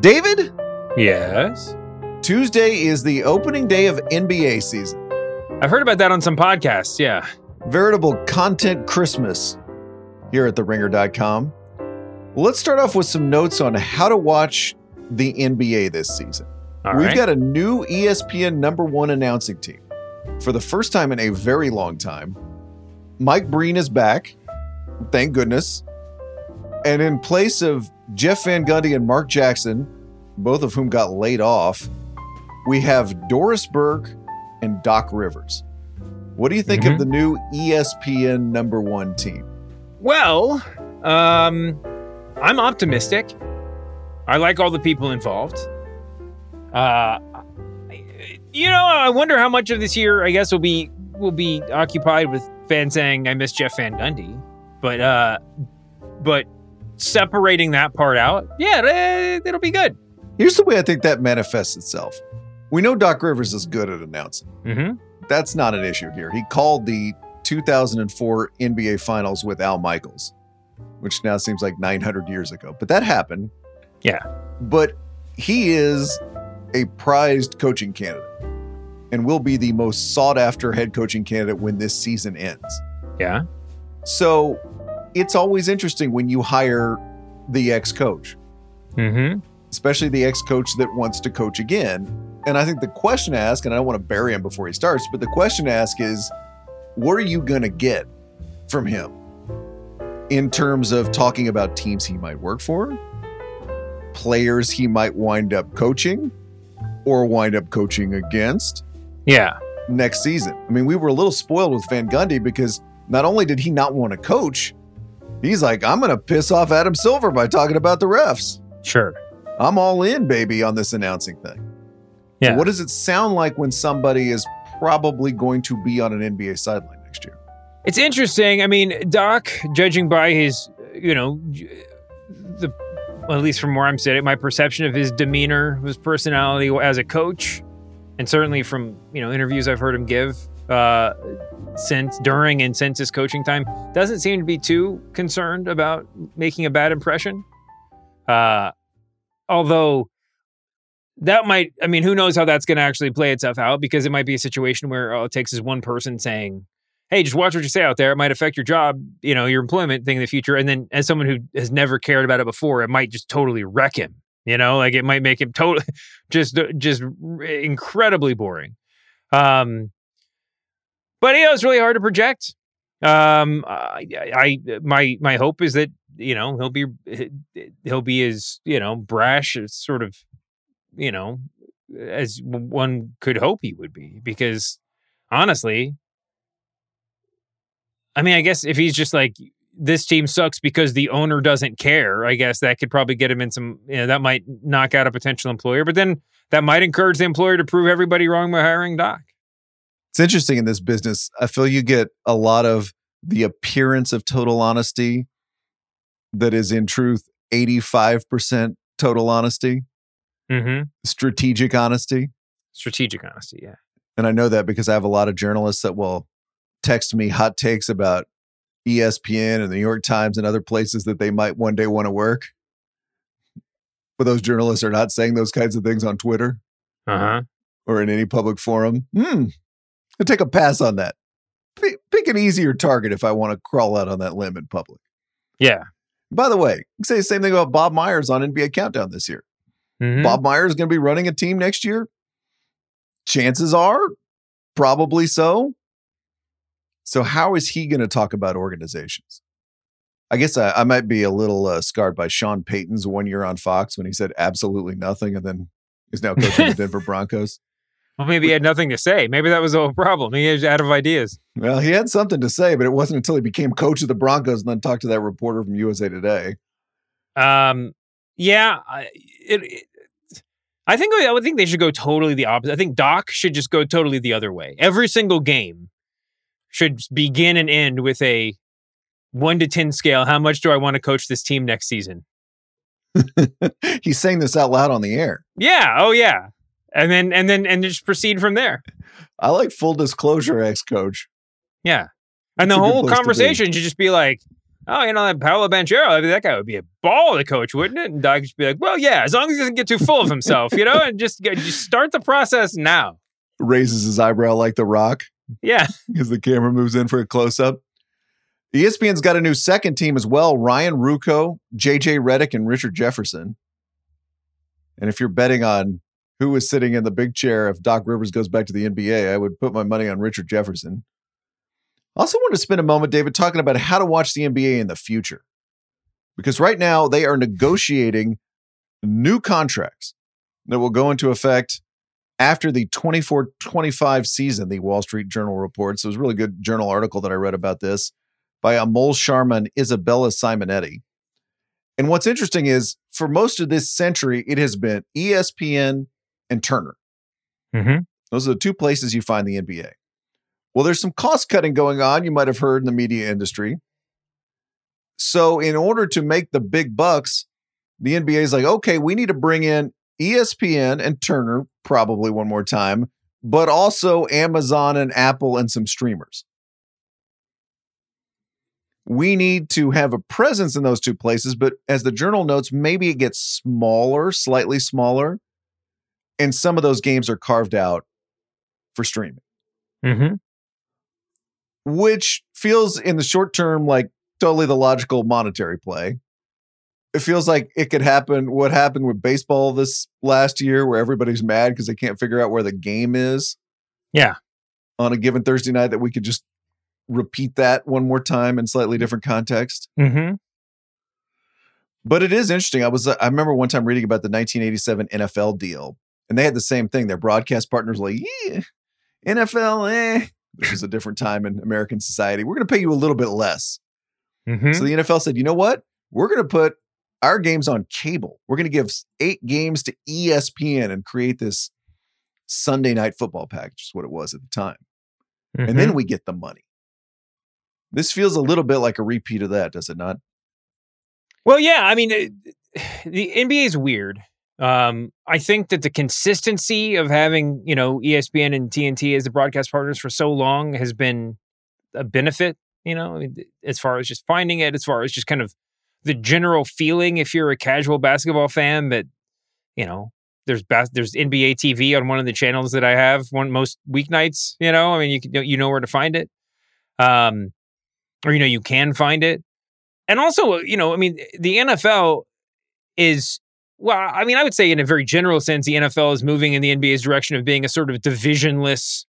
David, Yes. Tuesday is the opening day of NBA season. I've heard about that on some podcasts. Yeah. Veritable content Christmas here at theringer.com. Let's start off with some notes on how to watch the NBA this season. All We've right. got a new ESPN number one announcing team. For the first time in a very long time, Mike Breen is back. Thank goodness. And in place of Jeff Van Gundy and Mark Jackson, both of whom got laid off, we have Doris Burke and Doc Rivers. What do you think of Mhm. the new ESPN number one team? Well, um, I'm optimistic. I like all the people involved. Uh, you know, I wonder how much of this year, I guess, will be will be occupied with fans saying I miss Jeff Van Gundy, but uh, but separating that part out, yeah, it'll be good. Here's the way I think that manifests itself. We know Doc Rivers is good at announcing. Mm-hmm. That's not an issue here. He called the 2004 NBA Finals with Al Michaels, which now seems like 900 years ago, but that happened. Yeah. But he is a prized coaching candidate and will be the most sought after head coaching candidate when this season ends. Yeah. So it's always interesting when you hire the ex coach, Mm-hmm. especially the ex coach that wants to coach again. And I think the question to ask, and I don't want to bury him before he starts, but the question to ask is what are you going to get from him in terms of talking about teams he might work for, players he might wind up coaching or wind up coaching against Yeah. next season? I mean, we were a little spoiled with Van Gundy because not only did he not want to coach, he's like, I'm going to piss off Adam Silver by talking about the refs. Sure. I'm all in, baby, on this announcing thing. Yeah. What does it sound like when somebody is probably going to be on an NBA sideline next year? It's interesting. I mean, Doc, judging by his, you know, the well, at least from where I'm sitting, my perception of his demeanor, his personality as a coach, and certainly from you know interviews I've heard him give uh, since during and since his coaching time, doesn't seem to be too concerned about making a bad impression. Uh, although that might, I mean, who knows how that's going to actually play itself out because it might be a situation where all it takes is one person saying, hey, just watch what you say out there. It might affect your job, you know, your employment thing in the future. And then as someone who has never cared about it before, it might just totally wreck him. You know, like it might make him totally just just incredibly boring. Um, but you know, it's really hard to project. Um, I, I my my hope is that you know he'll be he'll be as you know brash as sort of you know as one could hope he would be because honestly I mean, I guess if he's just like this team sucks because the owner doesn't care, I guess that could probably get him in some. You know, that might knock out a potential employer, but then that might encourage the employer to prove everybody wrong by hiring Doc. It's interesting in this business. I feel you get a lot of the appearance of total honesty that is in truth 85% total honesty, Mm-hmm. strategic honesty. Strategic honesty, yeah. And I know that because I have a lot of journalists that will text me hot takes about ESPN and the New York Times and other places that they might one day want to work. But those journalists are not saying those kinds of things on Twitter Uh huh. or in any public forum. Hmm. I take a pass on that. Pick, pick an easier target if I want to crawl out on that limb in public. Yeah. By the way, say the same thing about Bob Myers on NBA Countdown this year. Mhm. Bob Myers is going to be running a team next year. Chances are, probably so. So, how is he going to talk about organizations? I guess I, I might be a little uh, scarred by Sean Payton's one year on Fox when he said absolutely nothing and then is now coaching the Denver Broncos. Well, maybe he had nothing to say. Maybe that was the whole problem. He was out of ideas. Well, he had something to say, but it wasn't until he became coach of the Broncos and then talked to that reporter from USA Today. Um, yeah, I- it, it, I think I would think they should go totally the opposite. I think Doc should just go totally the other way. Every single game should begin and end with a one to ten scale. How much do I want to coach this team next season? He's saying this out loud on the air. Yeah. Oh yeah. And then and then and just proceed from there. I like full disclosure, ex coach. Yeah. And That's the whole place to be. conversation should just be like, oh, you know, that Paolo Banchero, I mean, that guy would be a ball to coach, wouldn't it? And Doc just be like, well, yeah, as long as he doesn't get too full of himself, you know, and just, just start the process now. Raises his eyebrow like the rock. Yeah. as the camera moves in for a close up. ESPN's got a new second team as well Ryan Ruocco, JJ Redick, and Richard Jefferson. And if you're betting on who is sitting in the big chair if Doc Rivers goes back to the NBA, I would put my money on Richard Jefferson. I also want to spend a moment, David, talking about how to watch the NBA in the future. Because right now they are negotiating new contracts that will go into effect after the 24 25 season, the Wall Street Journal reports. It was a really good journal article that I read about this by Amol Sharma and Isabella Simonetti. And what's interesting is for most of this century, it has been ESPN and Turner. Mm-hmm. Those are the two places you find the NBA. Well, there's some cost cutting going on, you might have heard in the media industry. So, in order to make the big bucks, the NBA is like, okay, we need to bring in ESPN and Turner probably one more time, but also Amazon and Apple and some streamers. We need to have a presence in those two places, but as the journal notes, maybe it gets smaller, slightly smaller, and some of those games are carved out for streaming, Mm-hmm. which feels in the short term like totally the logical monetary play. It feels like it could happen what happened with baseball this last year, where everybody's mad because they can't figure out where the game is. Yeah. On a given Thursday night, that we could just repeat that one more time in slightly different context. Mm-hmm. But it is interesting. I was I remember one time reading about the 1987 NFL deal, and they had the same thing. Their broadcast partners were like, yeah, NFL, eh. This is a different time in American society. We're going to pay you a little bit less. Mm-hmm. So the NFL said, you know what? We're going to put our games on cable. We're going to give eight games to ESPN and create this Sunday night football package, is what it was at the time. And Mm-hmm. then we get the money. This feels a little bit like a repeat of that, does it not? Well, yeah. I mean, it- the NBA is weird. Um, I think that the consistency of having you know ESPN and TNT as the broadcast partners for so long has been a benefit. You know, as far as just finding it, as far as just kind of the general feeling, if you're a casual basketball fan, that you know there's bas- there's NBA TV on one of the channels that I have one most weeknights. You know, I mean, you can, you know where to find it, um, or you know you can find it, and also you know, I mean, the NFL is well, I mean, I would say in a very general sense, the NFL is moving in the NBA's direction of being a sort of divisionless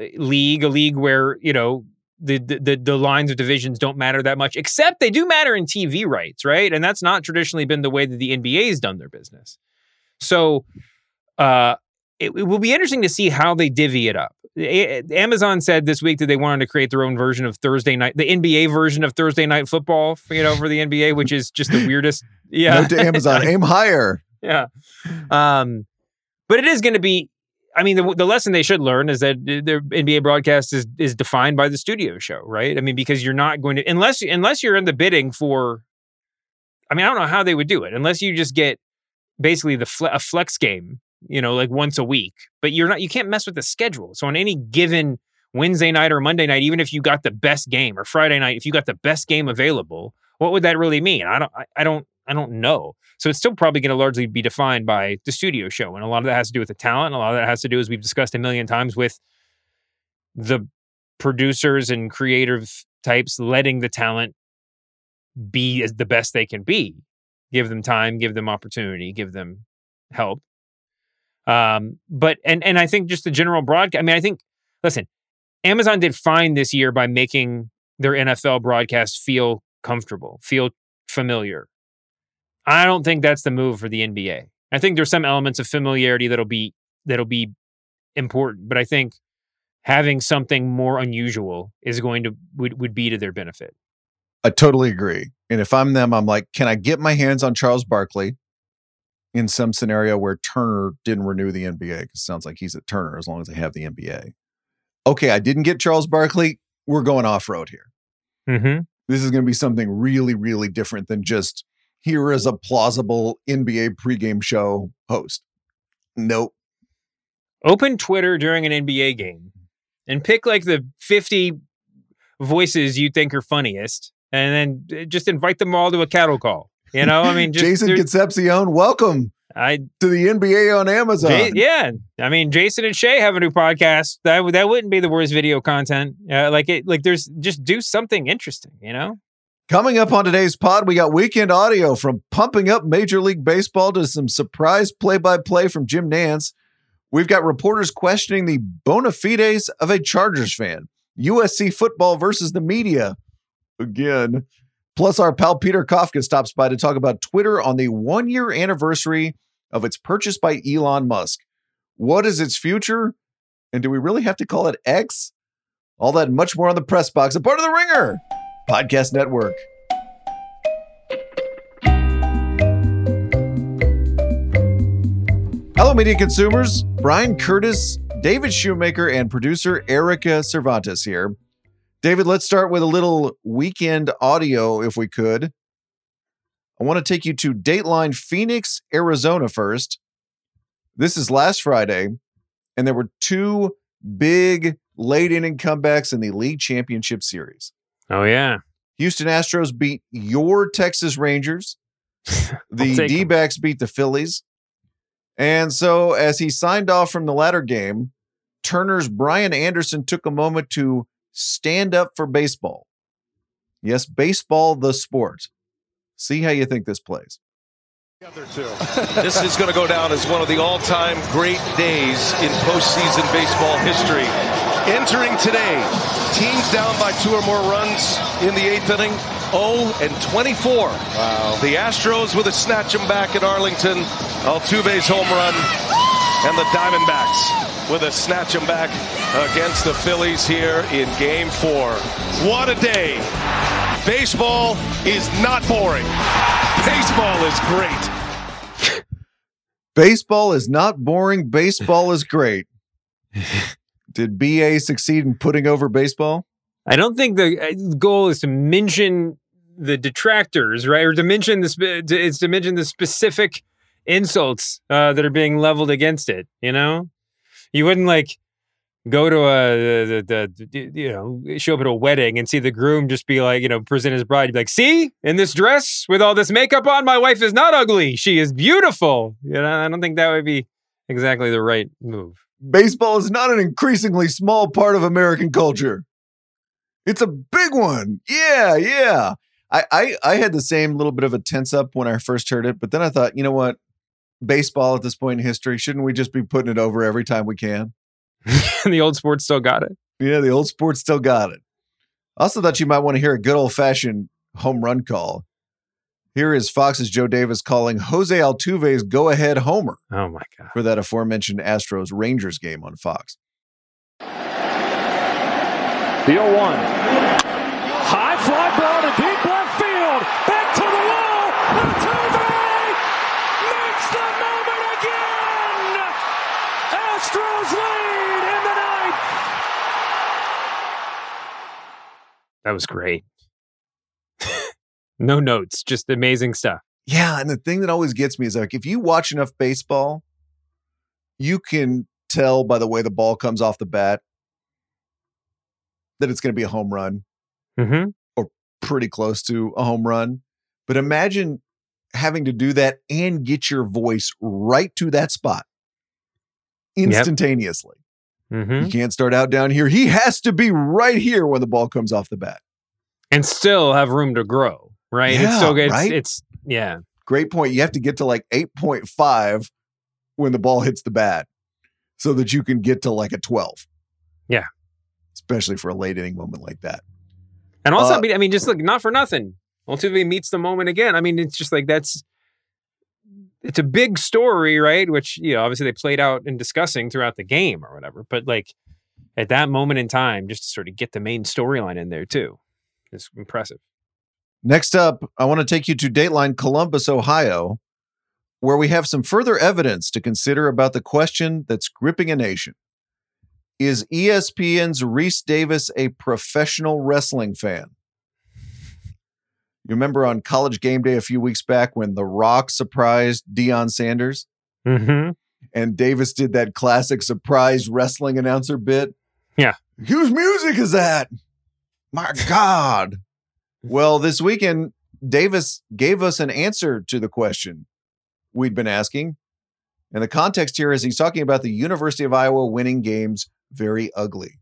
uh, league, a league where you know the the the, lines of divisions don't matter that much, except they do matter in TV rights, right? And that's not traditionally been the way that the NBA has done their business. So, uh, it, it will be interesting to see how they divvy it up. A- Amazon said this week that they wanted to create their own version of Thursday night, the NBA version of Thursday night football, you know, for the NBA, which is just the weirdest. Yeah, Note to Amazon, aim higher. yeah. Um, but it is going to be. I mean, the, the lesson they should learn is that their NBA broadcast is is defined by the studio show, right? I mean, because you're not going to unless unless you're in the bidding for. I mean, I don't know how they would do it unless you just get basically the fle- a flex game, you know, like once a week. But you're not. You can't mess with the schedule. So on any given Wednesday night or Monday night, even if you got the best game, or Friday night, if you got the best game available, what would that really mean? I don't. I, I don't. I don't know. So it's still probably going to largely be defined by the studio show. And a lot of that has to do with the talent. A lot of that has to do, as we've discussed a million times, with the producers and creative types letting the talent be as the best they can be. Give them time, give them opportunity, give them help. Um, but and and I think just the general broadcast. I mean, I think listen, Amazon did fine this year by making their NFL broadcast feel comfortable, feel familiar. I don't think that's the move for the NBA. I think there's some elements of familiarity that'll be that'll be important, but I think having something more unusual is going to would, would be to their benefit. I totally agree. And if I'm them, I'm like, can I get my hands on Charles Barkley in some scenario where Turner didn't renew the NBA? Because it sounds like he's at Turner as long as they have the NBA. Okay, I didn't get Charles Barkley. We're going off road here. Mm-hmm. This is going to be something really, really different than just here is a plausible NBA pregame show host. Nope. Open Twitter during an NBA game and pick like the 50 voices you think are funniest and then just invite them all to a cattle call. You know, I mean, just, Jason Concepcion, welcome I to the NBA on Amazon. Jay, yeah, I mean, Jason and Shea have a new podcast. That would- that wouldn't be the worst video content. Uh, like it, like there's just do something interesting. You know, Coming up on today's pod, we got weekend audio from pumping up Major League Baseball to some surprise play by play from Jim Nantz. We've got reporters questioning the bona fides of a Chargers fan, USC football versus the media again. Plus, our pal Peter Kafka stops by to talk about Twitter on the one year anniversary of its purchase by Elon Musk. What is its future? And do we really have to call it X? All that much more on the press box, a part of the Ringer Podcast Network. Hello, media consumers. Bryan Curtis, David Shoemaker, and producer Erika Cervantes here. David, let's start with a little weekend audio, if we could. I want to take you to Dateline Phoenix, Arizona first. This is last Friday, and there were two big late inning comebacks in the league championship series. oh yeah, Houston Astros beat your Texas Rangers. The. D backs beat the Phillies. And so, as he signed off from the latter game, Turner's Brian Anderson took a moment to stand up for baseball. Yes, baseball, the sport. See how you think this plays. This is going to go down as one of the all-time great days in postseason baseball history. Entering today, teams down by two or more runs in the eighth inning, 0 and 24. Wow. The Astros with a snatch 'em back at Arlington, Altuve's home run, and the Diamondbacks with a snatch 'em back against the Phillies here in Game Four. What a day! Baseball is not boring. Baseball is great. Baseball is not boring. Baseball is great. Did BA succeed in putting over baseball? I don't think the uh, goal is to mention the detractors, right, or to mention the spe- it's to mention the specific insults uh, that are being leveled against it. You know, you wouldn't like go to a you know show up at a wedding and see the groom just be like you know present his bride. Be like, see, in this dress with all this makeup on, my wife is not ugly. She is beautiful. You know, I don't think that would be exactly the right move. baseball is not an increasingly small part of American culture. It's a big one. Yeah, yeah. I, I I had the same little bit of a tense up when I first heard it, but then I thought, you know what? Baseball at this point in history, shouldn't we just be putting it over every time we can? the old sports still got it. Yeah, the old sports still got it. Also thought you might want to hear a good old fashioned home run call. Here is Fox's Joe Davis calling Jose Altuve's go ahead homer Oh my god. for that aforementioned Astros Rangers game on Fox. The 0 1. High fly ball to deep left field. Back to the wall. Altuve makes the moment again. Astros lead in the ninth. That was great. no notes, just amazing stuff. Yeah, and the thing that always gets me is like if you watch enough baseball, you can tell by the way the ball comes off the bat that it's going to be a home run, Mm-hmm. Or pretty close to a home run. But imagine having to do that and get your voice right to that spot instantaneously. Mm-hmm. You can't start out down here. He has to be right here when the ball comes off the bat. And still have room to grow, right? it's Yeah, so good. It's, right? it's yeah. Great point. You have to get to like 8.5 when the ball hits the bat so that you can get to like a 12. Yeah. Especially for a late inning moment like that. And also, Uh, I mean, just look, not for nothing. Altuve meets the moment again. I mean, it's just like that's it's a big story, right? Which you know, obviously they played out in discussing throughout the game or whatever. But like at that moment in time, just to sort of get the main storyline in there too, is impressive. Next up, I want to take you to Dateline Columbus, Ohio, where we have some further evidence to consider about the question that's gripping a nation. Is ESPN's Rece Davis a professional wrestling fan? You remember on college game day a few weeks back when The Rock surprised Deion Sanders Mm-hmm. and Davis did that classic surprise wrestling announcer bit? Yeah. Whose music is that? My God. Well, this weekend, Davis gave us an answer to the question we'd been asking. And the context here is he's talking about the University of Iowa winning games very ugly.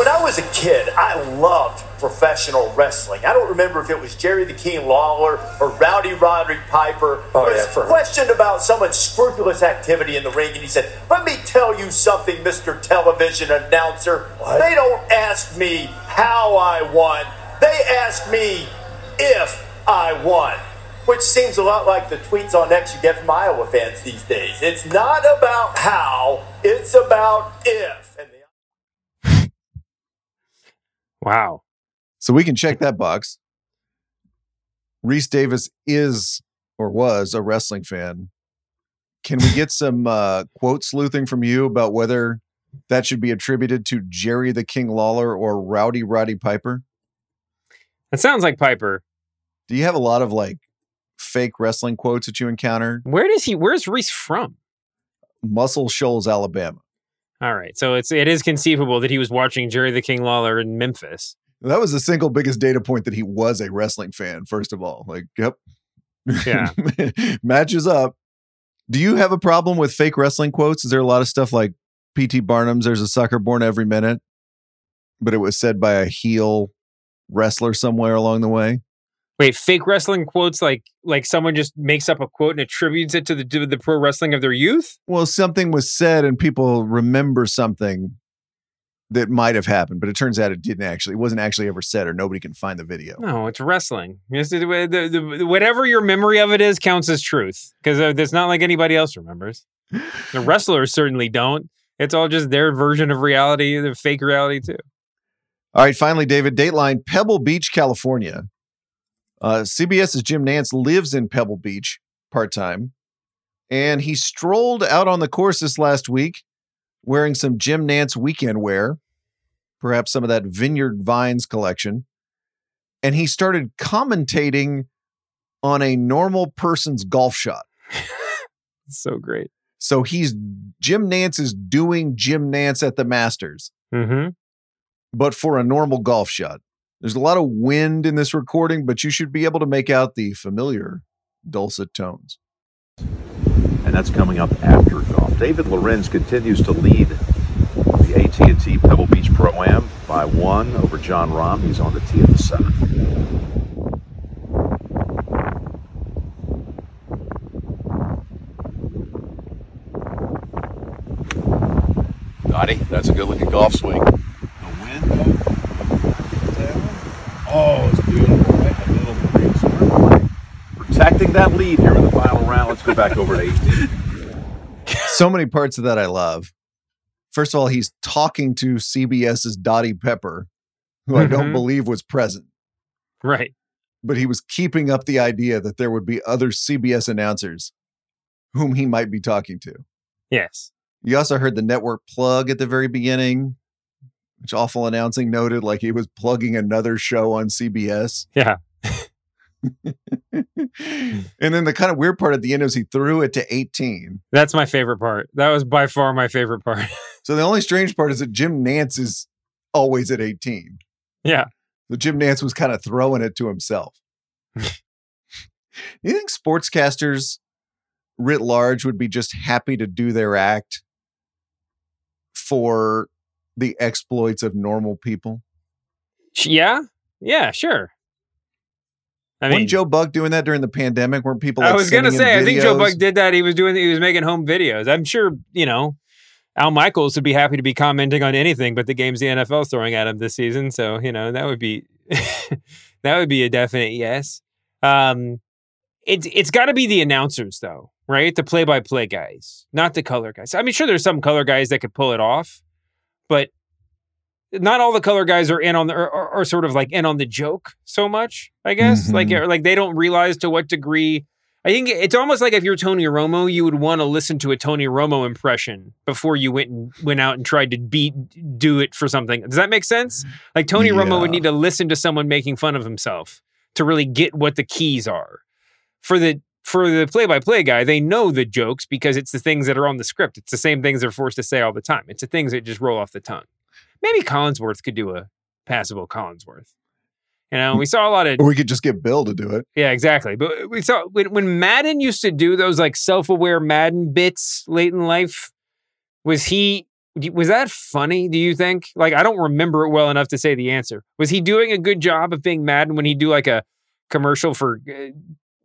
When I was a kid, I loved professional wrestling. I don't remember if it was Jerry the King Lawler or Rowdy Roderick Piper. Oh, was yeah, questioned about someone's scrupulous activity in the ring, and he said, "Let me tell you something, Mr. Television Announcer. They don't ask me how I won. They ask me if I won." Which seems a lot like the tweets on X you get from Iowa fans these days. It's not about how, it's about if. Wow. So we can check that box. Rece Davis is or was a wrestling fan. Can we get some uh, quote sleuthing from you about whether that should be attributed to Jerry the King Lawler or Rowdy Roddy Piper? That sounds like Piper. Do you have a lot of like fake wrestling quotes that you encounter? Where does he? Where's Reese from? Muscle Shoals, Alabama. All right, so it's it is conceivable that he was watching Jerry the King Lawler in Memphis. That was the single biggest data point that he was a wrestling fan, first of all. Like, yep. Yeah. Matches up. Do you have a problem with fake wrestling quotes? Is there a lot of stuff like P.T. Barnum's There's a Sucker Born Every Minute, but it was said by a heel wrestler somewhere along the way? Wait, fake wrestling quotes like like someone just makes up a quote and attributes it to the to the pro wrestling of their youth? Well, something was said and people remember something that might have happened, but it turns out it didn't actually. It wasn't actually ever said, or nobody can find the video. No, it's wrestling. It's the, the, the, whatever your memory of it is counts as truth because it's uh, not like anybody else remembers. The wrestlers certainly don't. It's all just their version of reality, the fake reality too. All right, finally, David, Dateline, Pebble Beach, California. Uh, CBS's Jim Nantz lives in Pebble Beach part time, and he strolled out on the course this last week wearing some Jim Nantz weekend wear, perhaps some of that Vineyard Vines collection, and he started commentating on a normal person's golf shot. So great. So he's Jim Nantz is doing Jim Nantz at the Masters. Mm-hmm. but for a normal golf shot. There's a lot of wind in this recording, but you should be able to make out the familiar dulcet tones. and that's coming up after golf. David Lorenz continues to lead the AT&T Pebble Beach Pro-Am by one over Jon Rahm. He's on the tee at the seventh. Dottie, that's a good looking golf swing. The wind Oh, it's beautiful. Right in the middle of the green. So we're playing- Protecting that lead here in the final round. Let's go back over to 18. So many parts of that I love. First of all, he's talking to CBS's Dottie Pepper, who I don't Mhm. believe was present, Right. but he was keeping up the idea that there would be other CBS announcers whom he might be talking to. Yes. You also heard the network plug at the very beginning, which awful announcing noted like he was plugging another show on CBS. Yeah. and then the kind of weird part at the end is he threw it to 18. That's my favorite part. That was by far my favorite part. So the only strange part is that Jim Nantz is always at 18. yeah. So Jim Nantz was kind of throwing it to himself. you think sportscasters writ large would be just happy to do their act for the exploits of normal people? Yeah. Yeah, sure. I Wasn't mean, Joe Buck doing that during the pandemic where people like I was gonna say, I think Joe? Buck did that. He was doing, he was making home videos. I'm sure, you know, Al Michaels would be happy to be commenting on anything but the games the NFL's throwing at him this season. So, you know, that would be, that would be a definite yes. Um, it's it's got to be the announcers though, right? The play-by-play guys, not the color guys. I mean, sure, there's some color guys that could pull it off, but not all the color guys are in on the or sort of like in on the joke so much. I guess like Mhm. or like they don't realize to what degree. I think it's almost like if you're Tony Romo, you would want to listen to a Tony Romo impression before you went and went out and tried to beat do it for something. Does that make sense? Like Tony Romo would need to listen to someone making fun of himself to really get what the keys are. For the for the play-by-play guy, they know the jokes because it's the things that are on the script. It's the same things they're forced to say all the time. It's the things that just roll off the tongue. Maybe Collinsworth could do a passable Collinsworth. You know, we saw a lot of Or we could just get Bill to do it. yeah, exactly. But we saw when, when Madden used to do those like self-aware Madden bits late in life. Was he? Was that funny? Do you think? Like, I don't remember it well enough to say the answer. Was he doing a good job of being Madden when he'd do like a commercial for, uh,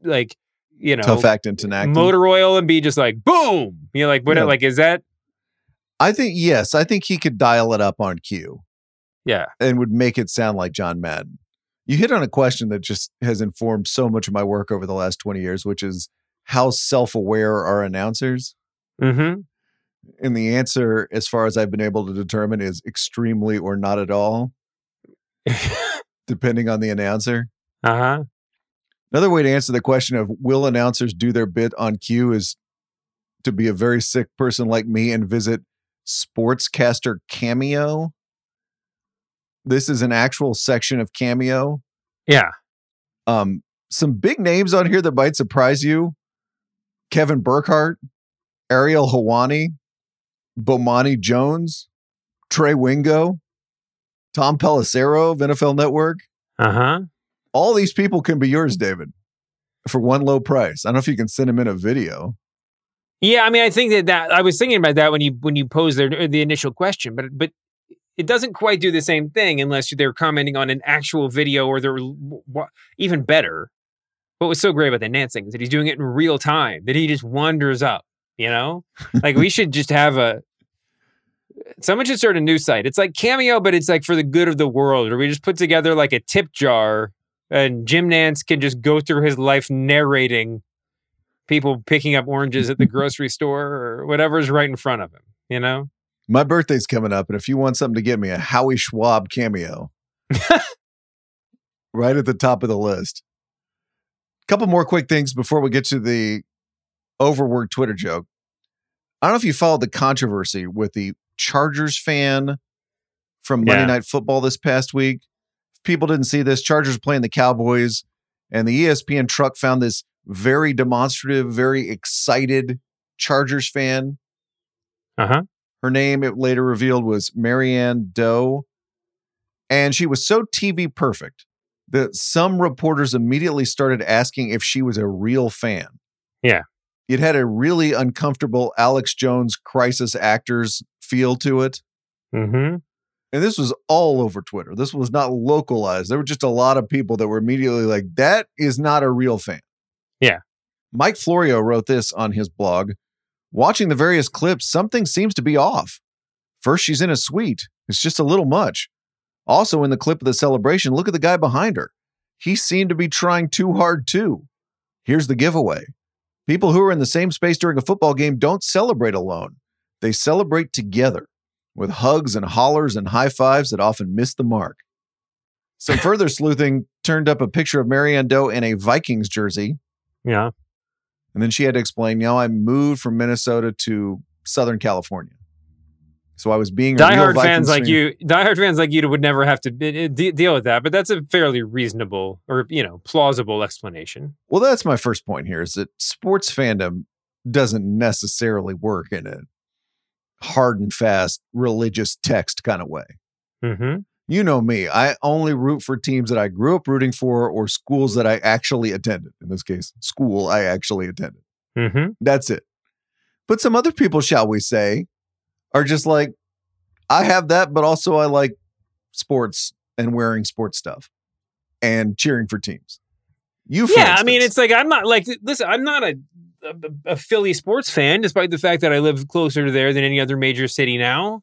like, you know, Tough act and Tinactin. motor oil and be just like boom? You know, like what? Yeah. Like, is that? I think yes, I think he could dial it up on cue Yeah. and would make it sound like John Madden. You hit on a question that just has informed so much of my work over the last 20 years, which is how self-aware are announcers? Mm-hmm. And the answer, as far as I've been able to determine, is extremely or not at all, depending on the announcer. uh huh. Another way to answer the question of will announcers do their bit on cue is to be a very sick person like me and visit Sportscaster Cameo. This is an actual section of Cameo. Yeah. Um, some big names on here that might surprise you: Kevin Burkhardt, Ariel Helwani, Bomani Jones, Trey Wingo, Tom Pelissero of NFL Network. Uh huh. All these people can be yours, David, for one low price. I don't know if you can send them in a video. Yeah, I mean, I think that, that I was thinking about that when you when you posed their, the initial question, but but it doesn't quite do the same thing unless they're commenting on an actual video or they're even better. What was so great about the Nantz thing is that he's doing it in real time. That he just wanders up. You know, like we should just have a. Someone should start a new site. It's like Cameo, but it's like for the good of the world. Or we just put together like a tip jar, and Jim Nantz can just go through his life narrating people picking up oranges at the grocery store or whatever's right in front of him. You know? My birthday's coming up, and if you want something to get me, a Howie Schwab cameo, right at the top of the list. A couple more quick things before we get to the overworked Twitter joke. I don't know if you followed the controversy with the Chargers fan from Monday Yeah. Night Football this past week. If people didn't see this, Chargers playing the Cowboys, and the ESPN truck found this very demonstrative, very excited Chargers fan Uh huh. Her name, it later revealed, was Marianne Doe. And she was so TV perfect that some reporters immediately started asking if she was a real fan. Yeah. It had a really uncomfortable Alex Jones crisis actors feel to it. Mm-hmm. And this was all over Twitter. This was not localized. There were just a lot of people that were immediately like, that is not a real fan. Yeah. Mike Florio wrote this on his blog. Watching the various clips, something seems to be off. First, she's in a suite. It's just a little much. Also, in the clip of the celebration, look at the guy behind her. He seemed to be trying too hard, too. Here's the giveaway people who are in the same space during a football game don't celebrate alone, they celebrate together with hugs and hollers and high fives that often miss the mark. Some further sleuthing turned up a picture of Marianne Doe in a Vikings jersey. Yeah. And then she had to explain, you know, I moved from Minnesota to Southern California. So I was being Diehard fans like you, diehard fans like you would never have to de- de- deal with that, but that's a fairly reasonable or you know plausible explanation. Well, that's my first point here is that sports fandom doesn't necessarily work in a hard and fast religious text kind of way. Mm-hmm. You know me, I only root for teams that I grew up rooting for or schools that I actually attended. In this case, school I actually attended. Mm-hmm. That's it. But some other people, shall we say, are just like, I have that, but also I like sports and wearing sports stuff and cheering for teams. You, for yeah, I mean, it's like I'm not like listen. I'm not a, a a Philly sports fan, despite the fact that I live closer to there than any other major city now.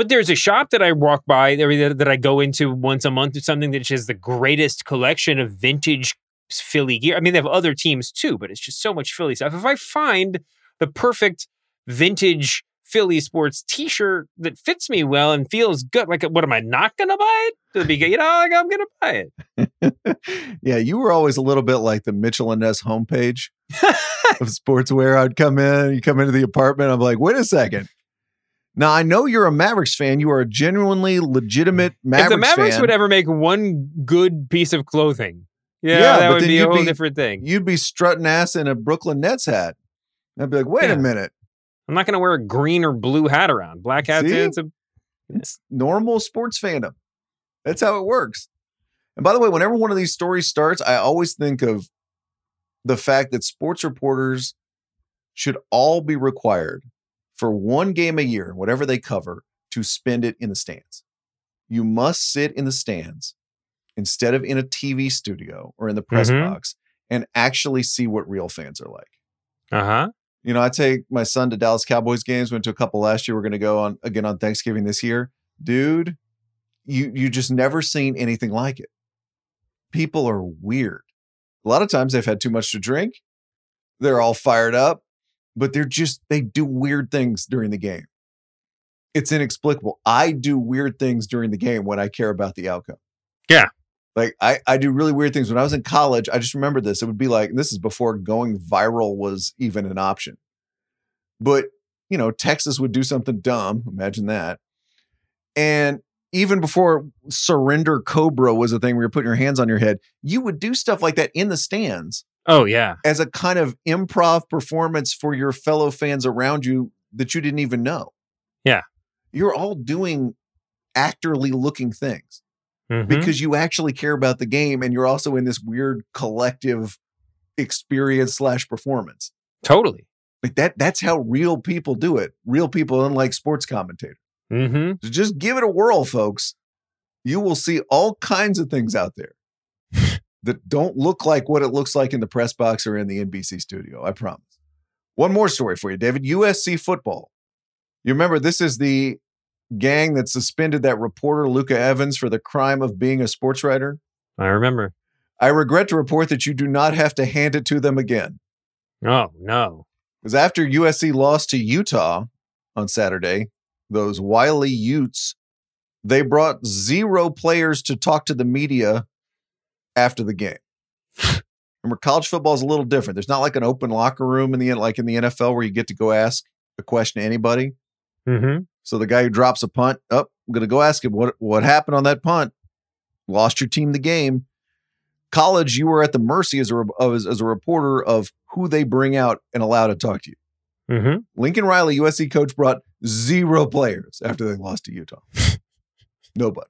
But there's a shop that I walk by that that I go into once a month or something that has the greatest collection of vintage Philly gear. I mean, they have other teams too, but it's just so much Philly stuff. If I find the perfect vintage Philly sports T-shirt that fits me well and feels good, like what am I not going to buy it? To be, you know, like I'm going to buy it. yeah, you were always a little bit like the Mitchell and Ness homepage of sportswear. I'd come in, you come into the apartment. I'm like, wait a second. Now I know you're a Mavericks fan. You are a genuinely legitimate Mavericks fan. if the Mavericks fan. would ever make one good piece of clothing, yeah, Yeah, that would be a whole be- different thing. You'd be strutting ass in a Brooklyn Nets hat. I'd be like, wait Yeah. a minute. I'm not going to wear a green or blue hat around. Black hats, See? it's a It's normal sports fandom. That's how it works. And by the way, whenever one of these stories starts, I always think of the fact that sports reporters should all be required for one game a year, whatever they cover, to spend it in the stands. You must sit in the stands instead of in a TV studio or in the press Mhm. box and actually see what real fans are like. uh huh. You know, I take my son to Dallas Cowboys games. Went to a couple last year. We're going to go on again on Thanksgiving this year, dude. You you just never seen anything like it. People are weird. A lot of times they've had too much to drink. They're all fired up, but they're just they do weird things during the game. It's inexplicable. I do weird things during the game when I care about the outcome. Yeah. Like I, I do really weird things. When I was in college, I just remember this. It would be like this is before going viral was even an option. But you know, Texas would do something dumb. Imagine that. And even before surrender cobra was a thing where you're putting your hands on your head, you would do stuff like that in the stands Oh yeah. as a kind of improv performance for your fellow fans around you that you didn't even know. Yeah. You're all doing actorly looking things Mhm. because you actually care about the game and you're also in this weird collective experience slash performance. totally. Like that that's how real people do it. Real people unlike sports commentators. Mm-hmm. So just give it a whirl, folks. You will see all kinds of things out there that don't look like what it looks like in the press box or in the NBC studio. I promise. One more story for you, David. USC football. You remember this is the gang that suspended that reporter Luca Evans for the crime of being a sports writer. I remember. I regret to report that you do not have to hand it to them again. Oh no. Because after USC lost to Utah on Saturday, those wily Utes, they brought zero players to talk to the media after the game. Remember, college football is a little different. There's not like an open locker room in the like in the NFL where you get to go ask a question to anybody. Mm-hmm. So the guy who drops a punt, oh, I'm gonna go ask him what what happened on that punt. Lost your team the game. College, you were at the mercy as a of- as, as a reporter of who they bring out and allow to talk to you. Mm-hmm. Lincoln Riley, USC coach, brought zero players after they lost to Utah. Nobody.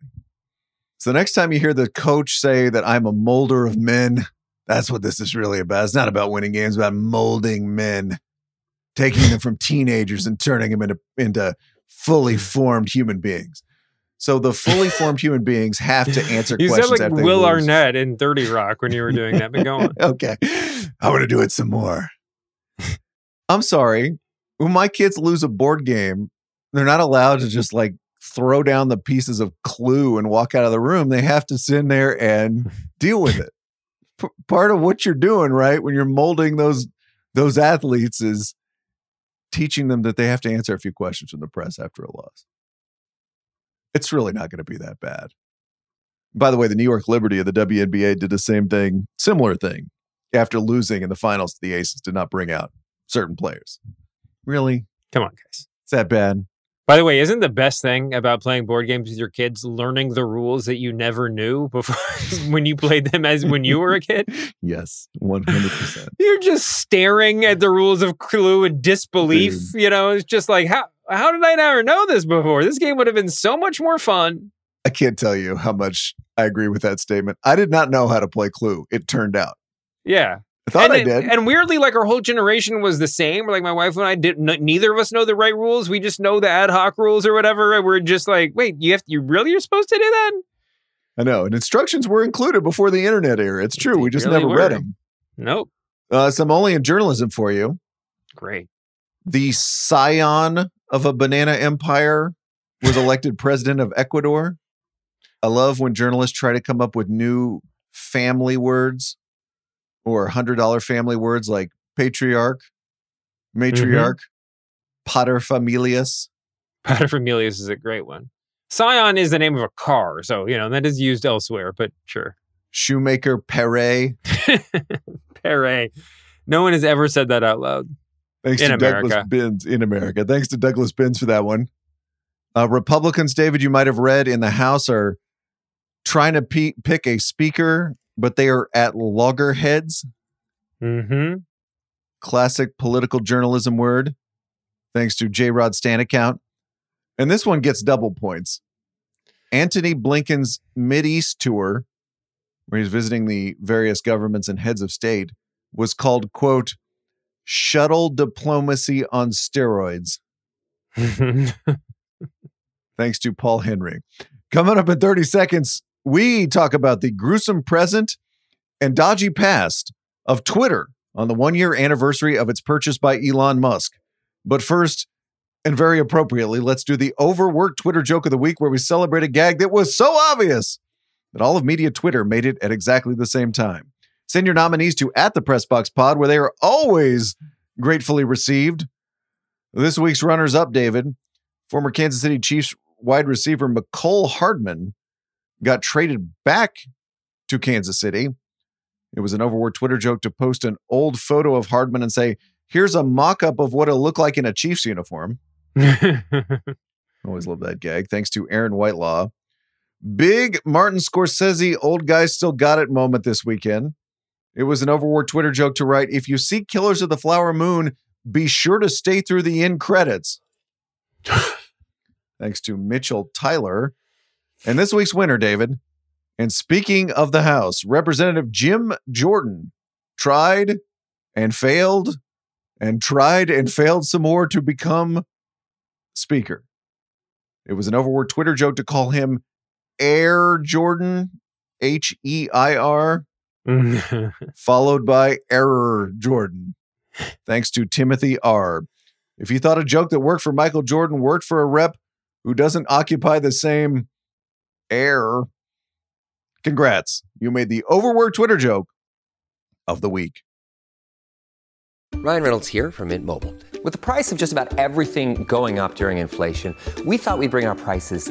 So the next time you hear the coach say that I'm a molder of men, that's what this is really about. It's not about winning games, it's about molding men, taking them from teenagers and turning them into, into fully hmm. formed human beings. So the fully formed human beings have to answer You questions sound like after Will. Arnett in 30 Rock when you were doing that. But go on. okay. I want to do it some more. I'm sorry. When my kids lose a board game, they're not allowed to just like throw down the pieces of clue and walk out of the room. They have to sit in there and deal with it. P- part of what you're doing, right, when you're molding those those athletes is teaching them that they have to answer a few questions from the press after a loss. It's really not going to be that bad. By the way, the New York Liberty of the WNBA did the same thing, similar thing, after losing in the finals to the Aces, did not bring out certain players. Really? Come on, guys. Is that bad? By the way, isn't the best thing about playing board games with your kids learning the rules that you never knew before when you played them as when you were a kid? Yes, 100%. You're just staring at the rules of Clue in disbelief. You know, it's just like how how did I never know this before? This game would have been so much more fun. I can't tell you how much I agree with that statement. I did not know how to play Clue. It turned out. Yeah. I thought and, I it- did. and weirdly, like our whole generation was the same. Like my wife and I did. N- neither of us know the right rules. We just know the ad hoc rules or whatever. And we're just like, wait, you have you really are supposed to do that? I know. And instructions were included before the internet era. It's true. They we just really never read them. Nope. Uh, some only in journalism for you. Great. The scion of a banana empire was elected president of Ecuador. I love when journalists try to come up with new family words or $100 family words like patriarch, matriarch, paterfamilias. Paterfamilias is a great one. Scion is the name of a car, so you know that is used elsewhere, but sure. Shoemaker Perret. Pere. No one has ever said that out loud. Thanks In to Douglas America. Benz in America. Thanks to Douglas Benz for that one. Uh, Republicans, David, you might have read in the House are trying to pe- pick a speaker, but they are at loggerheads. Mm-hmm. Classic political journalism word. Thanks to J. Rod Stan account. And this one gets double points. Antony Blinken's East tour, where he's visiting the various governments and heads of state, was called, quote, shuttle diplomacy on steroids. Thanks to Paul Henry. Coming up in 30 seconds, we talk about the gruesome present and dodgy past of Twitter on the one year anniversary of its purchase by Elon Musk. But first, and very appropriately, let's do the overworked Twitter joke of the week where we celebrate a gag that was so obvious that all of media Twitter made it at exactly the same time. Send your nominees to at the Pressbox Pod, where they are always gratefully received. This week's runners up, David, former Kansas City Chiefs wide receiver Mecole Hardman got traded back to Kansas City. It was an overworked Twitter joke to post an old photo of Hardman and say, here's a mock up of what it'll look like in a Chiefs uniform. Always love that gag. Thanks to Aaron Whitelaw. Big Martin Scorsese old guy still got it moment this weekend. It was an overworked Twitter joke to write if you see Killers of the Flower Moon, be sure to stay through the end credits. Thanks to Mitchell Tyler. And this week's winner, David. And speaking of the House, Representative Jim Jordan tried and failed and tried and failed some more to become Speaker. It was an overworked Twitter joke to call him Air Jordan, H E I R, followed by Error Jordan. Thanks to Timothy R. If you thought a joke that worked for Michael Jordan worked for a rep who doesn't occupy the same air, congrats. You made the overworked Twitter joke of the week. Ryan Reynolds here from Mint Mobile. With the price of just about everything going up during inflation, we thought we'd bring our prices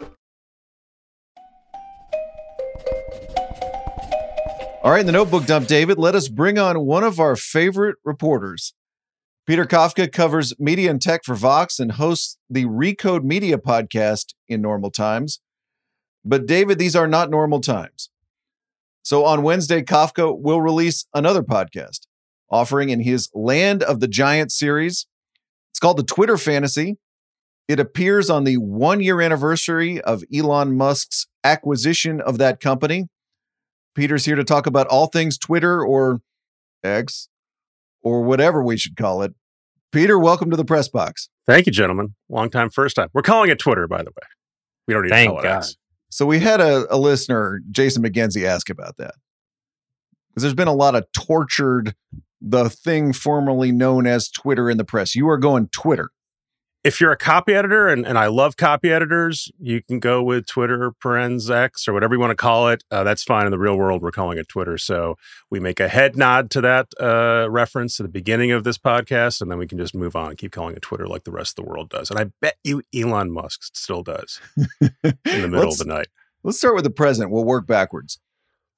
All right, in the notebook dump, David, let us bring on one of our favorite reporters. Peter Kafka covers media and tech for Vox and hosts the Recode Media podcast in normal times. But, David, these are not normal times. So, on Wednesday, Kafka will release another podcast offering in his Land of the Giants series. It's called The Twitter Fantasy. It appears on the one year anniversary of Elon Musk's acquisition of that company. Peter's here to talk about all things Twitter or X or whatever we should call it. Peter, welcome to the press box. Thank you, gentlemen. Long time, first time. We're calling it Twitter, by the way. We don't need Thank to call it X. So we had a, a listener, Jason McGenzie, ask about that. Because there's been a lot of tortured, the thing formerly known as Twitter in the press. You are going Twitter. If you're a copy editor, and, and I love copy editors, you can go with Twitter, parens X, or whatever you want to call it. Uh, that's fine. In the real world, we're calling it Twitter. So we make a head nod to that uh, reference at the beginning of this podcast, and then we can just move on, and keep calling it Twitter like the rest of the world does. And I bet you Elon Musk still does in the middle of the night. Let's start with the present. We'll work backwards.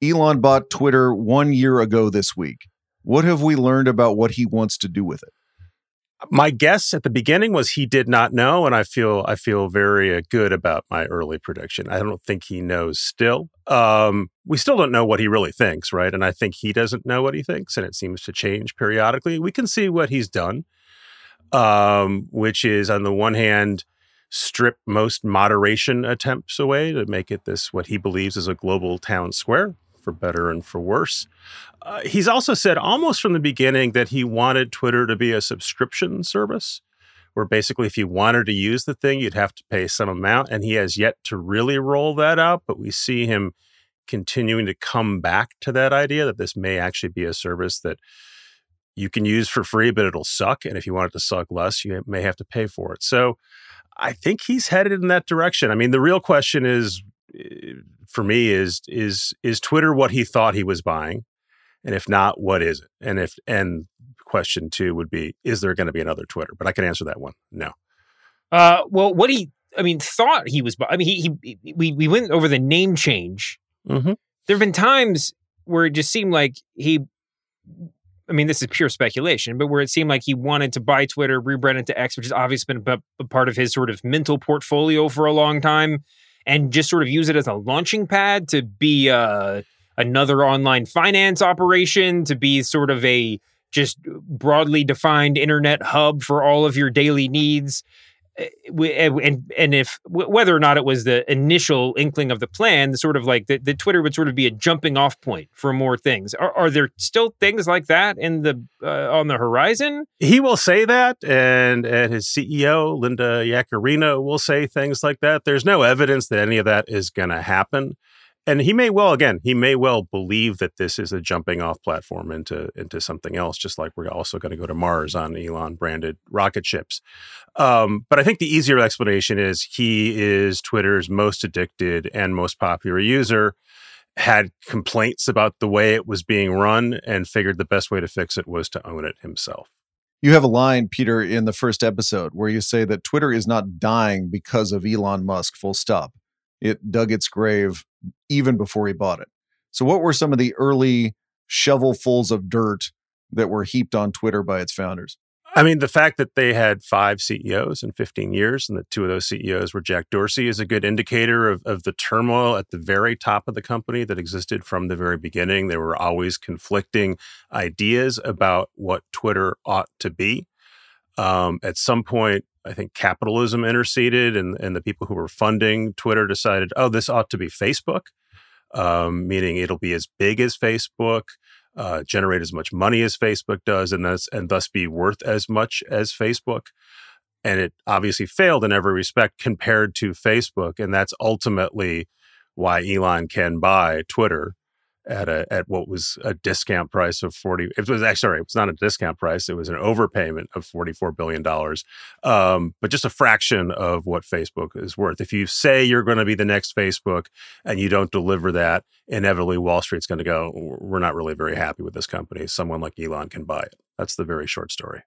Elon bought Twitter one year ago this week. What have we learned about what he wants to do with it? My guess at the beginning was he did not know, and I feel I feel very uh, good about my early prediction. I don't think he knows still. Um, we still don't know what he really thinks, right? And I think he doesn't know what he thinks, and it seems to change periodically. We can see what he's done, um, which is on the one hand strip most moderation attempts away to make it this what he believes is a global town square for better and for worse. Uh, he's also said almost from the beginning that he wanted Twitter to be a subscription service where basically if you wanted to use the thing you'd have to pay some amount and he has yet to really roll that out but we see him continuing to come back to that idea that this may actually be a service that you can use for free but it'll suck and if you want it to suck less you may have to pay for it so I think he's headed in that direction. I mean, the real question is for me is is is Twitter what he thought he was buying? And if not, what is it? And if and question two would be, is there going to be another Twitter? But I can answer that one. No. Uh, well, what he, I mean, thought he was. I mean, he, he we we went over the name change. Mm-hmm. There have been times where it just seemed like he I mean, this is pure speculation, but where it seemed like he wanted to buy Twitter, rebrand it to X, which has obviously been a, a part of his sort of mental portfolio for a long time, and just sort of use it as a launching pad to be uh, another online finance operation, to be sort of a just broadly defined internet hub for all of your daily needs. Eh, eh, and and if whether or not it was the initial inkling of the plan, the sort of like the, the Twitter would sort of be a jumping off point for more things. Are, are there still things like that in the uh, on the horizon? He will say that, and and his CEO Linda Yaccarino will say things like that. There's no evidence that any of that is going to happen and he may well again he may well believe that this is a jumping off platform into into something else just like we're also going to go to mars on elon branded rocket ships. Um, but i think the easier explanation is he is twitter's most addicted and most popular user had complaints about the way it was being run and figured the best way to fix it was to own it himself. You have a line peter in the first episode where you say that twitter is not dying because of elon musk full stop it dug its grave even before he bought it. So, what were some of the early shovelfuls of dirt that were heaped on Twitter by its founders? I mean, the fact that they had five CEOs in 15 years and that two of those CEOs were Jack Dorsey is a good indicator of, of the turmoil at the very top of the company that existed from the very beginning. There were always conflicting ideas about what Twitter ought to be. Um, at some point, I think capitalism interceded, and and the people who were funding Twitter decided, oh, this ought to be Facebook, um, meaning it'll be as big as Facebook, uh, generate as much money as Facebook does, and thus and thus be worth as much as Facebook. And it obviously failed in every respect compared to Facebook, and that's ultimately why Elon can buy Twitter at a at what was a discount price of 40 it was actually sorry it was not a discount price it was an overpayment of 44 billion dollars um, but just a fraction of what facebook is worth. If you say you're going to be the next facebook and you don't deliver that inevitably wall street's going to go we're not really very happy with this company. Someone like elon can buy it. That's the very short story.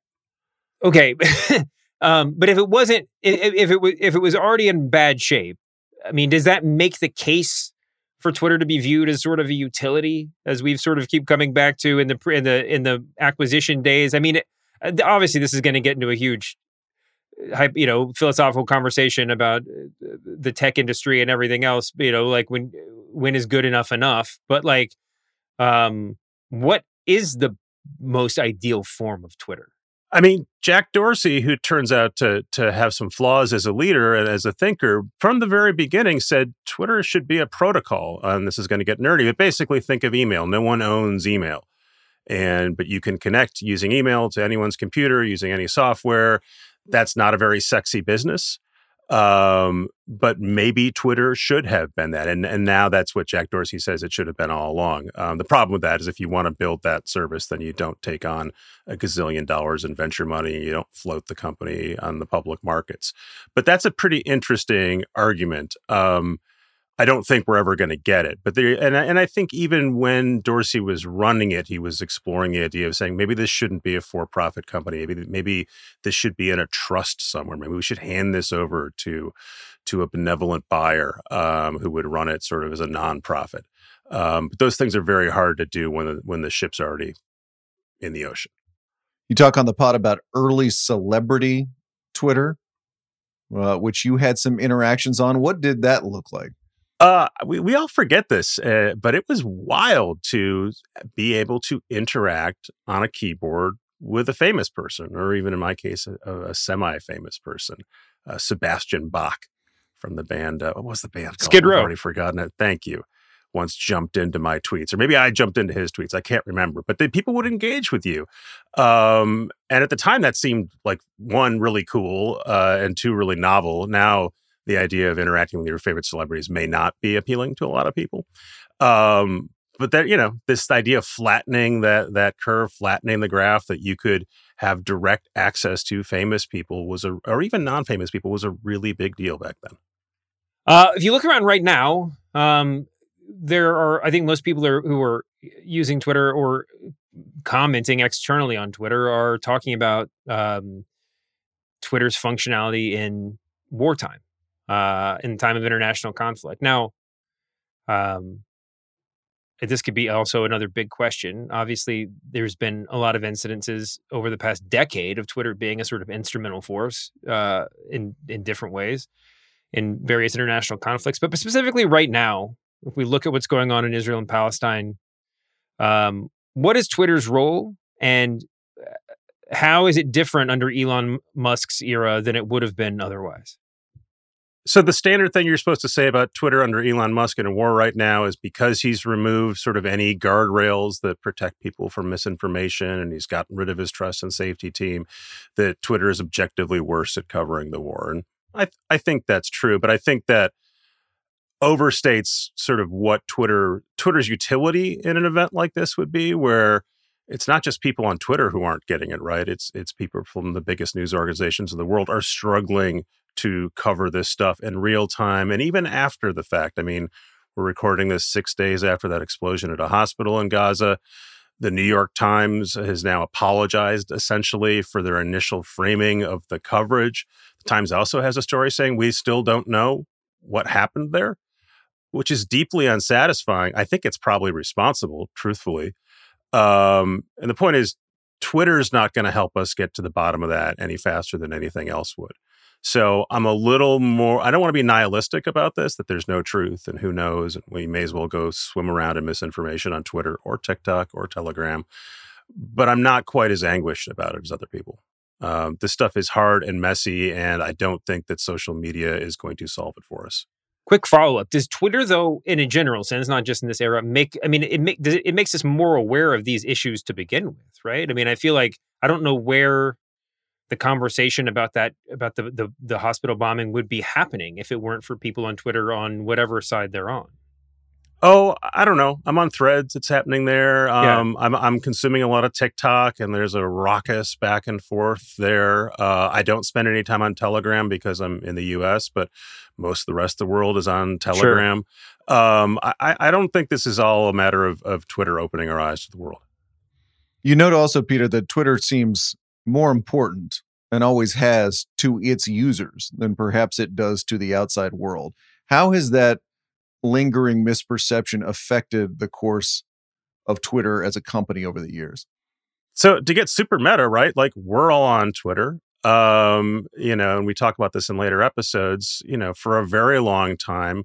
Okay um, but if it wasn't if, if it was if it was already in bad shape i mean does that make the case for Twitter to be viewed as sort of a utility, as we've sort of keep coming back to in the in the in the acquisition days. I mean, uh, obviously, this is going to get into a huge, uh, you know, philosophical conversation about uh, the tech industry and everything else. You know, like when when is good enough enough? But like, um, what is the most ideal form of Twitter? I mean, Jack Dorsey, who turns out to to have some flaws as a leader and as a thinker, from the very beginning said Twitter should be a protocol. Uh, and this is going to get nerdy, but basically think of email. No one owns email. And but you can connect using email to anyone's computer using any software. That's not a very sexy business. Um, but maybe Twitter should have been that. And, and now that's what Jack Dorsey says it should have been all along. Um, the problem with that is if you want to build that service, then you don't take on a gazillion dollars in venture money. You don't float the company on the public markets. But that's a pretty interesting argument. Um, I don't think we're ever going to get it. But there, and I, and I think even when Dorsey was running it, he was exploring the idea of saying maybe this shouldn't be a for-profit company. Maybe maybe this should be in a trust somewhere. Maybe we should hand this over to to a benevolent buyer um, who would run it sort of as a nonprofit. Um, but those things are very hard to do when the, when the ship's already in the ocean. You talk on the pod about early celebrity Twitter, uh, which you had some interactions on. What did that look like? Uh, we, we all forget this, uh, but it was wild to be able to interact on a keyboard with a famous person, or even in my case, a, a semi famous person, uh, Sebastian Bach from the band. Uh, what was the band called? Skid Row. I've already forgotten it. Thank you. Once jumped into my tweets, or maybe I jumped into his tweets. I can't remember, but the, people would engage with you. Um, and at the time, that seemed like one really cool, uh, and two really novel. Now, the idea of interacting with your favorite celebrities may not be appealing to a lot of people. Um, but that you know, this idea of flattening that that curve, flattening the graph, that you could have direct access to famous people was a, or even non-famous people was a really big deal back then. Uh, if you look around right now, um, there are, I think most people are, who are using Twitter or commenting externally on Twitter are talking about um, Twitter's functionality in wartime, uh, in time of international conflict. Now, um, this could be also another big question. Obviously, there's been a lot of incidences over the past decade of Twitter being a sort of instrumental force uh, in in different ways in various international conflicts. But specifically, right now, if we look at what's going on in Israel and Palestine, um, what is Twitter's role, and uh, how is it different under Elon Musk's era than it would have been otherwise? So the standard thing you're supposed to say about Twitter under Elon Musk in a war right now is because he's removed sort of any guardrails that protect people from misinformation and he's gotten rid of his trust and safety team, that Twitter is objectively worse at covering the war. And I I think that's true, but I think that overstates sort of what Twitter Twitter's utility in an event like this would be where it's not just people on Twitter who aren't getting it right. It's it's people from the biggest news organizations in the world are struggling to cover this stuff in real time and even after the fact. I mean, we're recording this six days after that explosion at a hospital in Gaza. The New York Times has now apologized essentially for their initial framing of the coverage. The Times also has a story saying we still don't know what happened there, which is deeply unsatisfying. I think it's probably responsible, truthfully. Um, and the point is, Twitter's not going to help us get to the bottom of that any faster than anything else would. So I'm a little more, I don't want to be nihilistic about this, that there's no truth and who knows. And we may as well go swim around in misinformation on Twitter or TikTok or Telegram. But I'm not quite as anguished about it as other people. Um, this stuff is hard and messy, and I don't think that social media is going to solve it for us. Quick follow up: Does Twitter, though, in a general sense, not just in this era, make? I mean, it make it, it makes us more aware of these issues to begin with, right? I mean, I feel like I don't know where the conversation about that about the, the the hospital bombing would be happening if it weren't for people on Twitter on whatever side they're on. Oh, I don't know. I'm on Threads. It's happening there. Yeah. Um, I'm I'm consuming a lot of TikTok, and there's a raucous back and forth there. Uh, I don't spend any time on Telegram because I'm in the U.S., but most of the rest of the world is on Telegram. Um, I, I don't think this is all a matter of of Twitter opening our eyes to the world. You note also, Peter, that Twitter seems more important and always has to its users than perhaps it does to the outside world. How has that lingering misperception affected the course of Twitter as a company over the years? So to get super meta, right? Like we're all on Twitter. Um, you know, and we talk about this in later episodes, you know, for a very long time,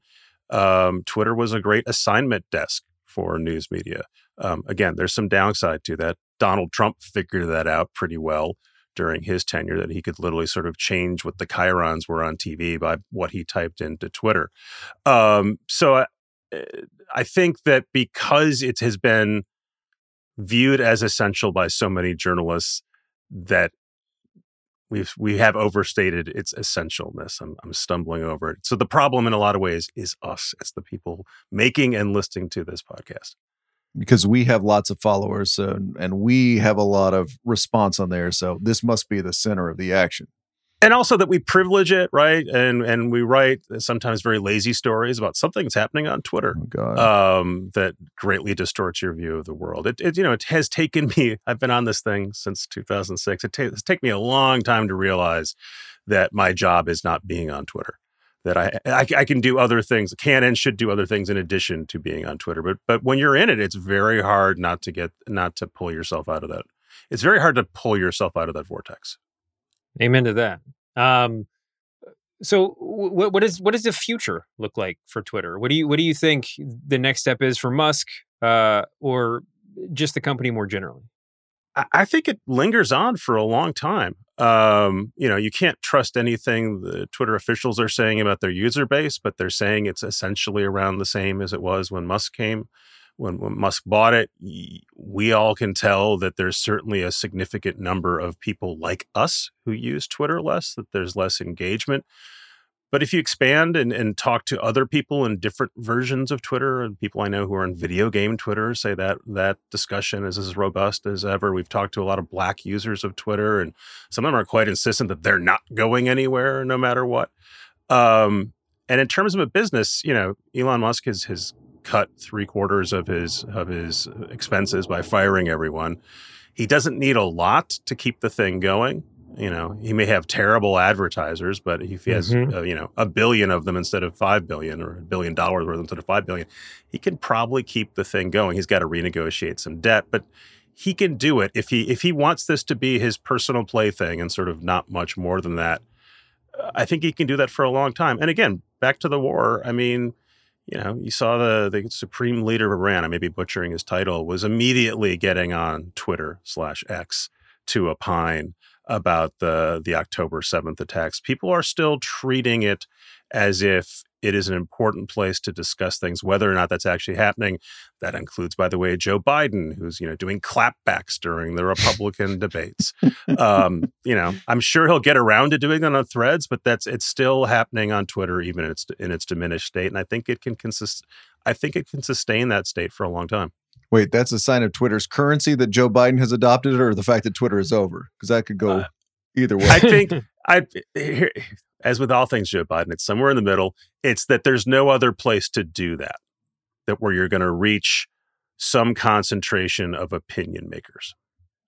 um, Twitter was a great assignment desk for news media. Um, again, there's some downside to that. Donald Trump figured that out pretty well during his tenure that he could literally sort of change what the chyrons were on TV by what he typed into Twitter. Um, so I, I think that because it has been viewed as essential by so many journalists that we've we have overstated its essentialness. I'm, I'm stumbling over it. So the problem in a lot of ways is us. It's the people making and listening to this podcast because we have lots of followers and, and we have a lot of response on there. So this must be the center of the action. And also that we privilege it, right? And and we write sometimes very lazy stories about something that's happening on Twitter oh um, that greatly distorts your view of the world. It, it you know it has taken me. I've been on this thing since 2006. It ta- it's taken me a long time to realize that my job is not being on Twitter that I, I, I can do other things, can and should do other things in addition to being on Twitter. But but when you're in it, it's very hard not to get not to pull yourself out of that it's very hard to pull yourself out of that vortex. Amen to that. Um, so what what is what does the future look like for Twitter? What do you what do you think the next step is for Musk uh, or just the company more generally? I, think it lingers on for a long time. Um, you know, you can't trust anything the Twitter officials are saying about their user base, but they're saying it's essentially around the same as it was when Musk came. When, when Musk bought it, we all can tell that there's certainly a significant number of people like us who use Twitter less, that there's less engagement. But if you expand and, and talk to other people in different versions of Twitter, and people I know who are in video game Twitter say that that discussion is as robust as ever. We've talked to a lot of black users of Twitter, and some of them are quite insistent that they're not going anywhere no matter what. Um, and in terms of a business, you know, Elon Musk has has cut three quarters of his of his expenses by firing everyone. He doesn't need a lot to keep the thing going. You know, he may have terrible advertisers, but if he has, Mhm. uh, you know, a billion of them instead of five billion or a billion dollars worth instead of five billion, he can probably keep the thing going. He's got to renegotiate some debt, but he can do it if he if he wants this to be his personal plaything and sort of not much more than that. uh, I think he can do that for a long time. And again, back to the war. I mean, you know, you saw the the supreme leader of Iran. I may be butchering his title. Was immediately getting on Twitter slash X to opine about the the October seventh attacks. People are still treating it as if it is an important place to discuss things, whether or not that's actually happening. That includes, by the way, Joe Biden, who's you know doing clapbacks during the Republican debates. Um, you know, I'm sure he'll get around to doing that on Threads, but that's it's still happening on Twitter, even in its in its diminished state. And I think it can consist. I think it can sustain that state for a long time. Wait, that's a sign of Twitter's currency that Joe Biden has adopted, or the fact that Twitter is over? Because that could go either way. Uh, I think I here, as with all things Joe Biden, it's somewhere in the middle. It's that there's no other place to do that. That where you're going to reach some concentration of opinion makers.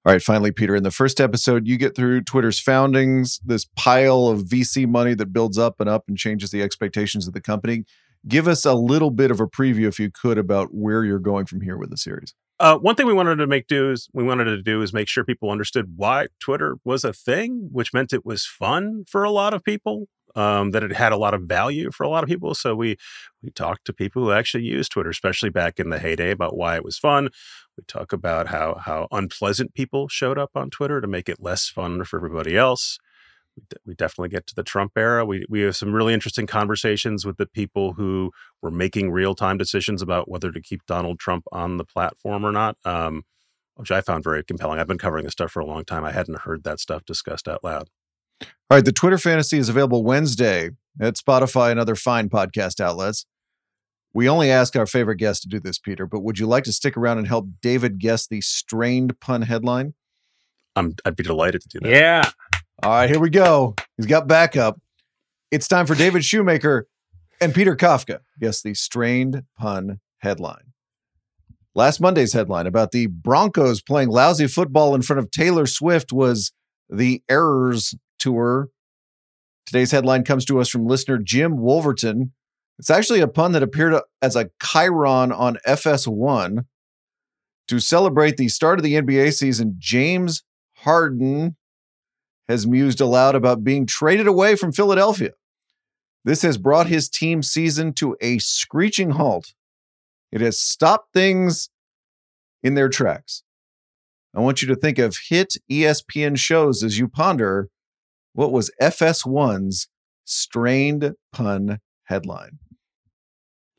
All right, finally, Peter, in the first episode, you get through Twitter's foundings, this pile of VC money that builds up and up and changes the expectations of the company. Give us a little bit of a preview, if you could, about where you're going from here with the series. Uh, one thing we wanted to make do is we wanted to do is make sure people understood why Twitter was a thing, which meant it was fun for a lot of people. Um, that it had a lot of value for a lot of people. So we we talked to people who actually used Twitter, especially back in the heyday, about why it was fun. We talk about how how unpleasant people showed up on Twitter to make it less fun for everybody else. We, definitely get to the Trump era. We we have some really interesting conversations with the people who were making real time decisions about whether to keep Donald Trump on the platform or not, um, which I found very compelling. I've been covering this stuff for a long time. I hadn't heard that stuff discussed out loud. All right, the Twitter Fantasy is available Wednesday at Spotify and other fine podcast outlets. We only ask our favorite guest to do this, Peter, but would you like to stick around and help David guess the strained pun headline? I'm, I'd be delighted to do that. Yeah. All right, here we go. He's got backup. It's time for David Shoemaker and Peter Kafka. Guess the strained pun headline. Last Monday's headline about the Broncos playing lousy football in front of Taylor Swift was the Errors Tour. Today's headline comes to us from listener Jim Wolverton. It's actually a pun that appeared as a chyron on FS1. To celebrate the start of the NBA season, James Harden has mused aloud about being traded away from Philadelphia. This has brought his team season to a screeching halt. It has stopped things in their tracks. I want you to think of hit ESPN shows as you ponder what was FS1's strained pun headline.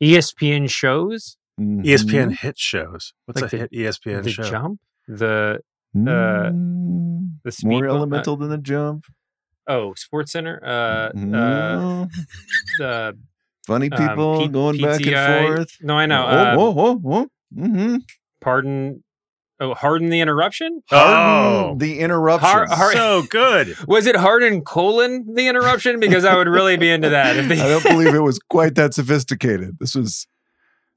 ESPN shows ESPN Mhm. hit shows. What's Like a the- hit ESPN the show? jump, the uh, Mm, the speed more bump- elemental than the jump. oh Sports Center, uh, uh, Mm, the funny um, people P- going back and forth. No, I know. Oh, um, whoa, whoa, whoa. Mm-hmm. Pardon. Oh, Harden the interruption. Oh, the interruption. Har- har- so good. Was it Harden colon the interruption? Because I would really be into that. If they- I don't believe it was quite that sophisticated. This was,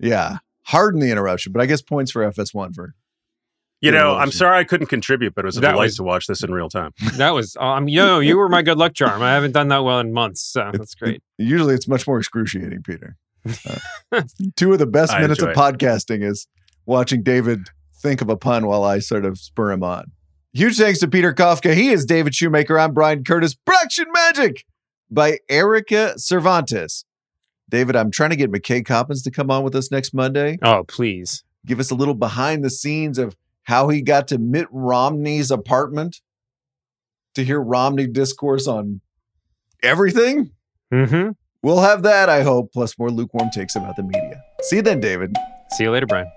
yeah, harden the interruption, but I guess points for FS1 for. You know. I'm sorry I couldn't contribute, but it was a That delight was- to watch this in real time. that was um, you know, you were my good luck charm. I haven't done that well in months, so that's great. Usually it's much more excruciating, Peter. Uh, two of the best I minutes of enjoy podcasting is watching David think of a pun while I sort of spur him on. Huge thanks to Peter Kafka. He is David Shoemaker. I'm Bryan Curtis. Production Magic by Erika Cervantes. David, I'm trying to get McKay Coppins to come on with us next Monday. Oh, please. Give us a little behind the scenes of how he got to Mitt Romney's apartment to hear Romney discourse on everything. Mm-hmm. We'll have that, I hope, plus more lukewarm takes about the media. See you then, David. See you later, Brian.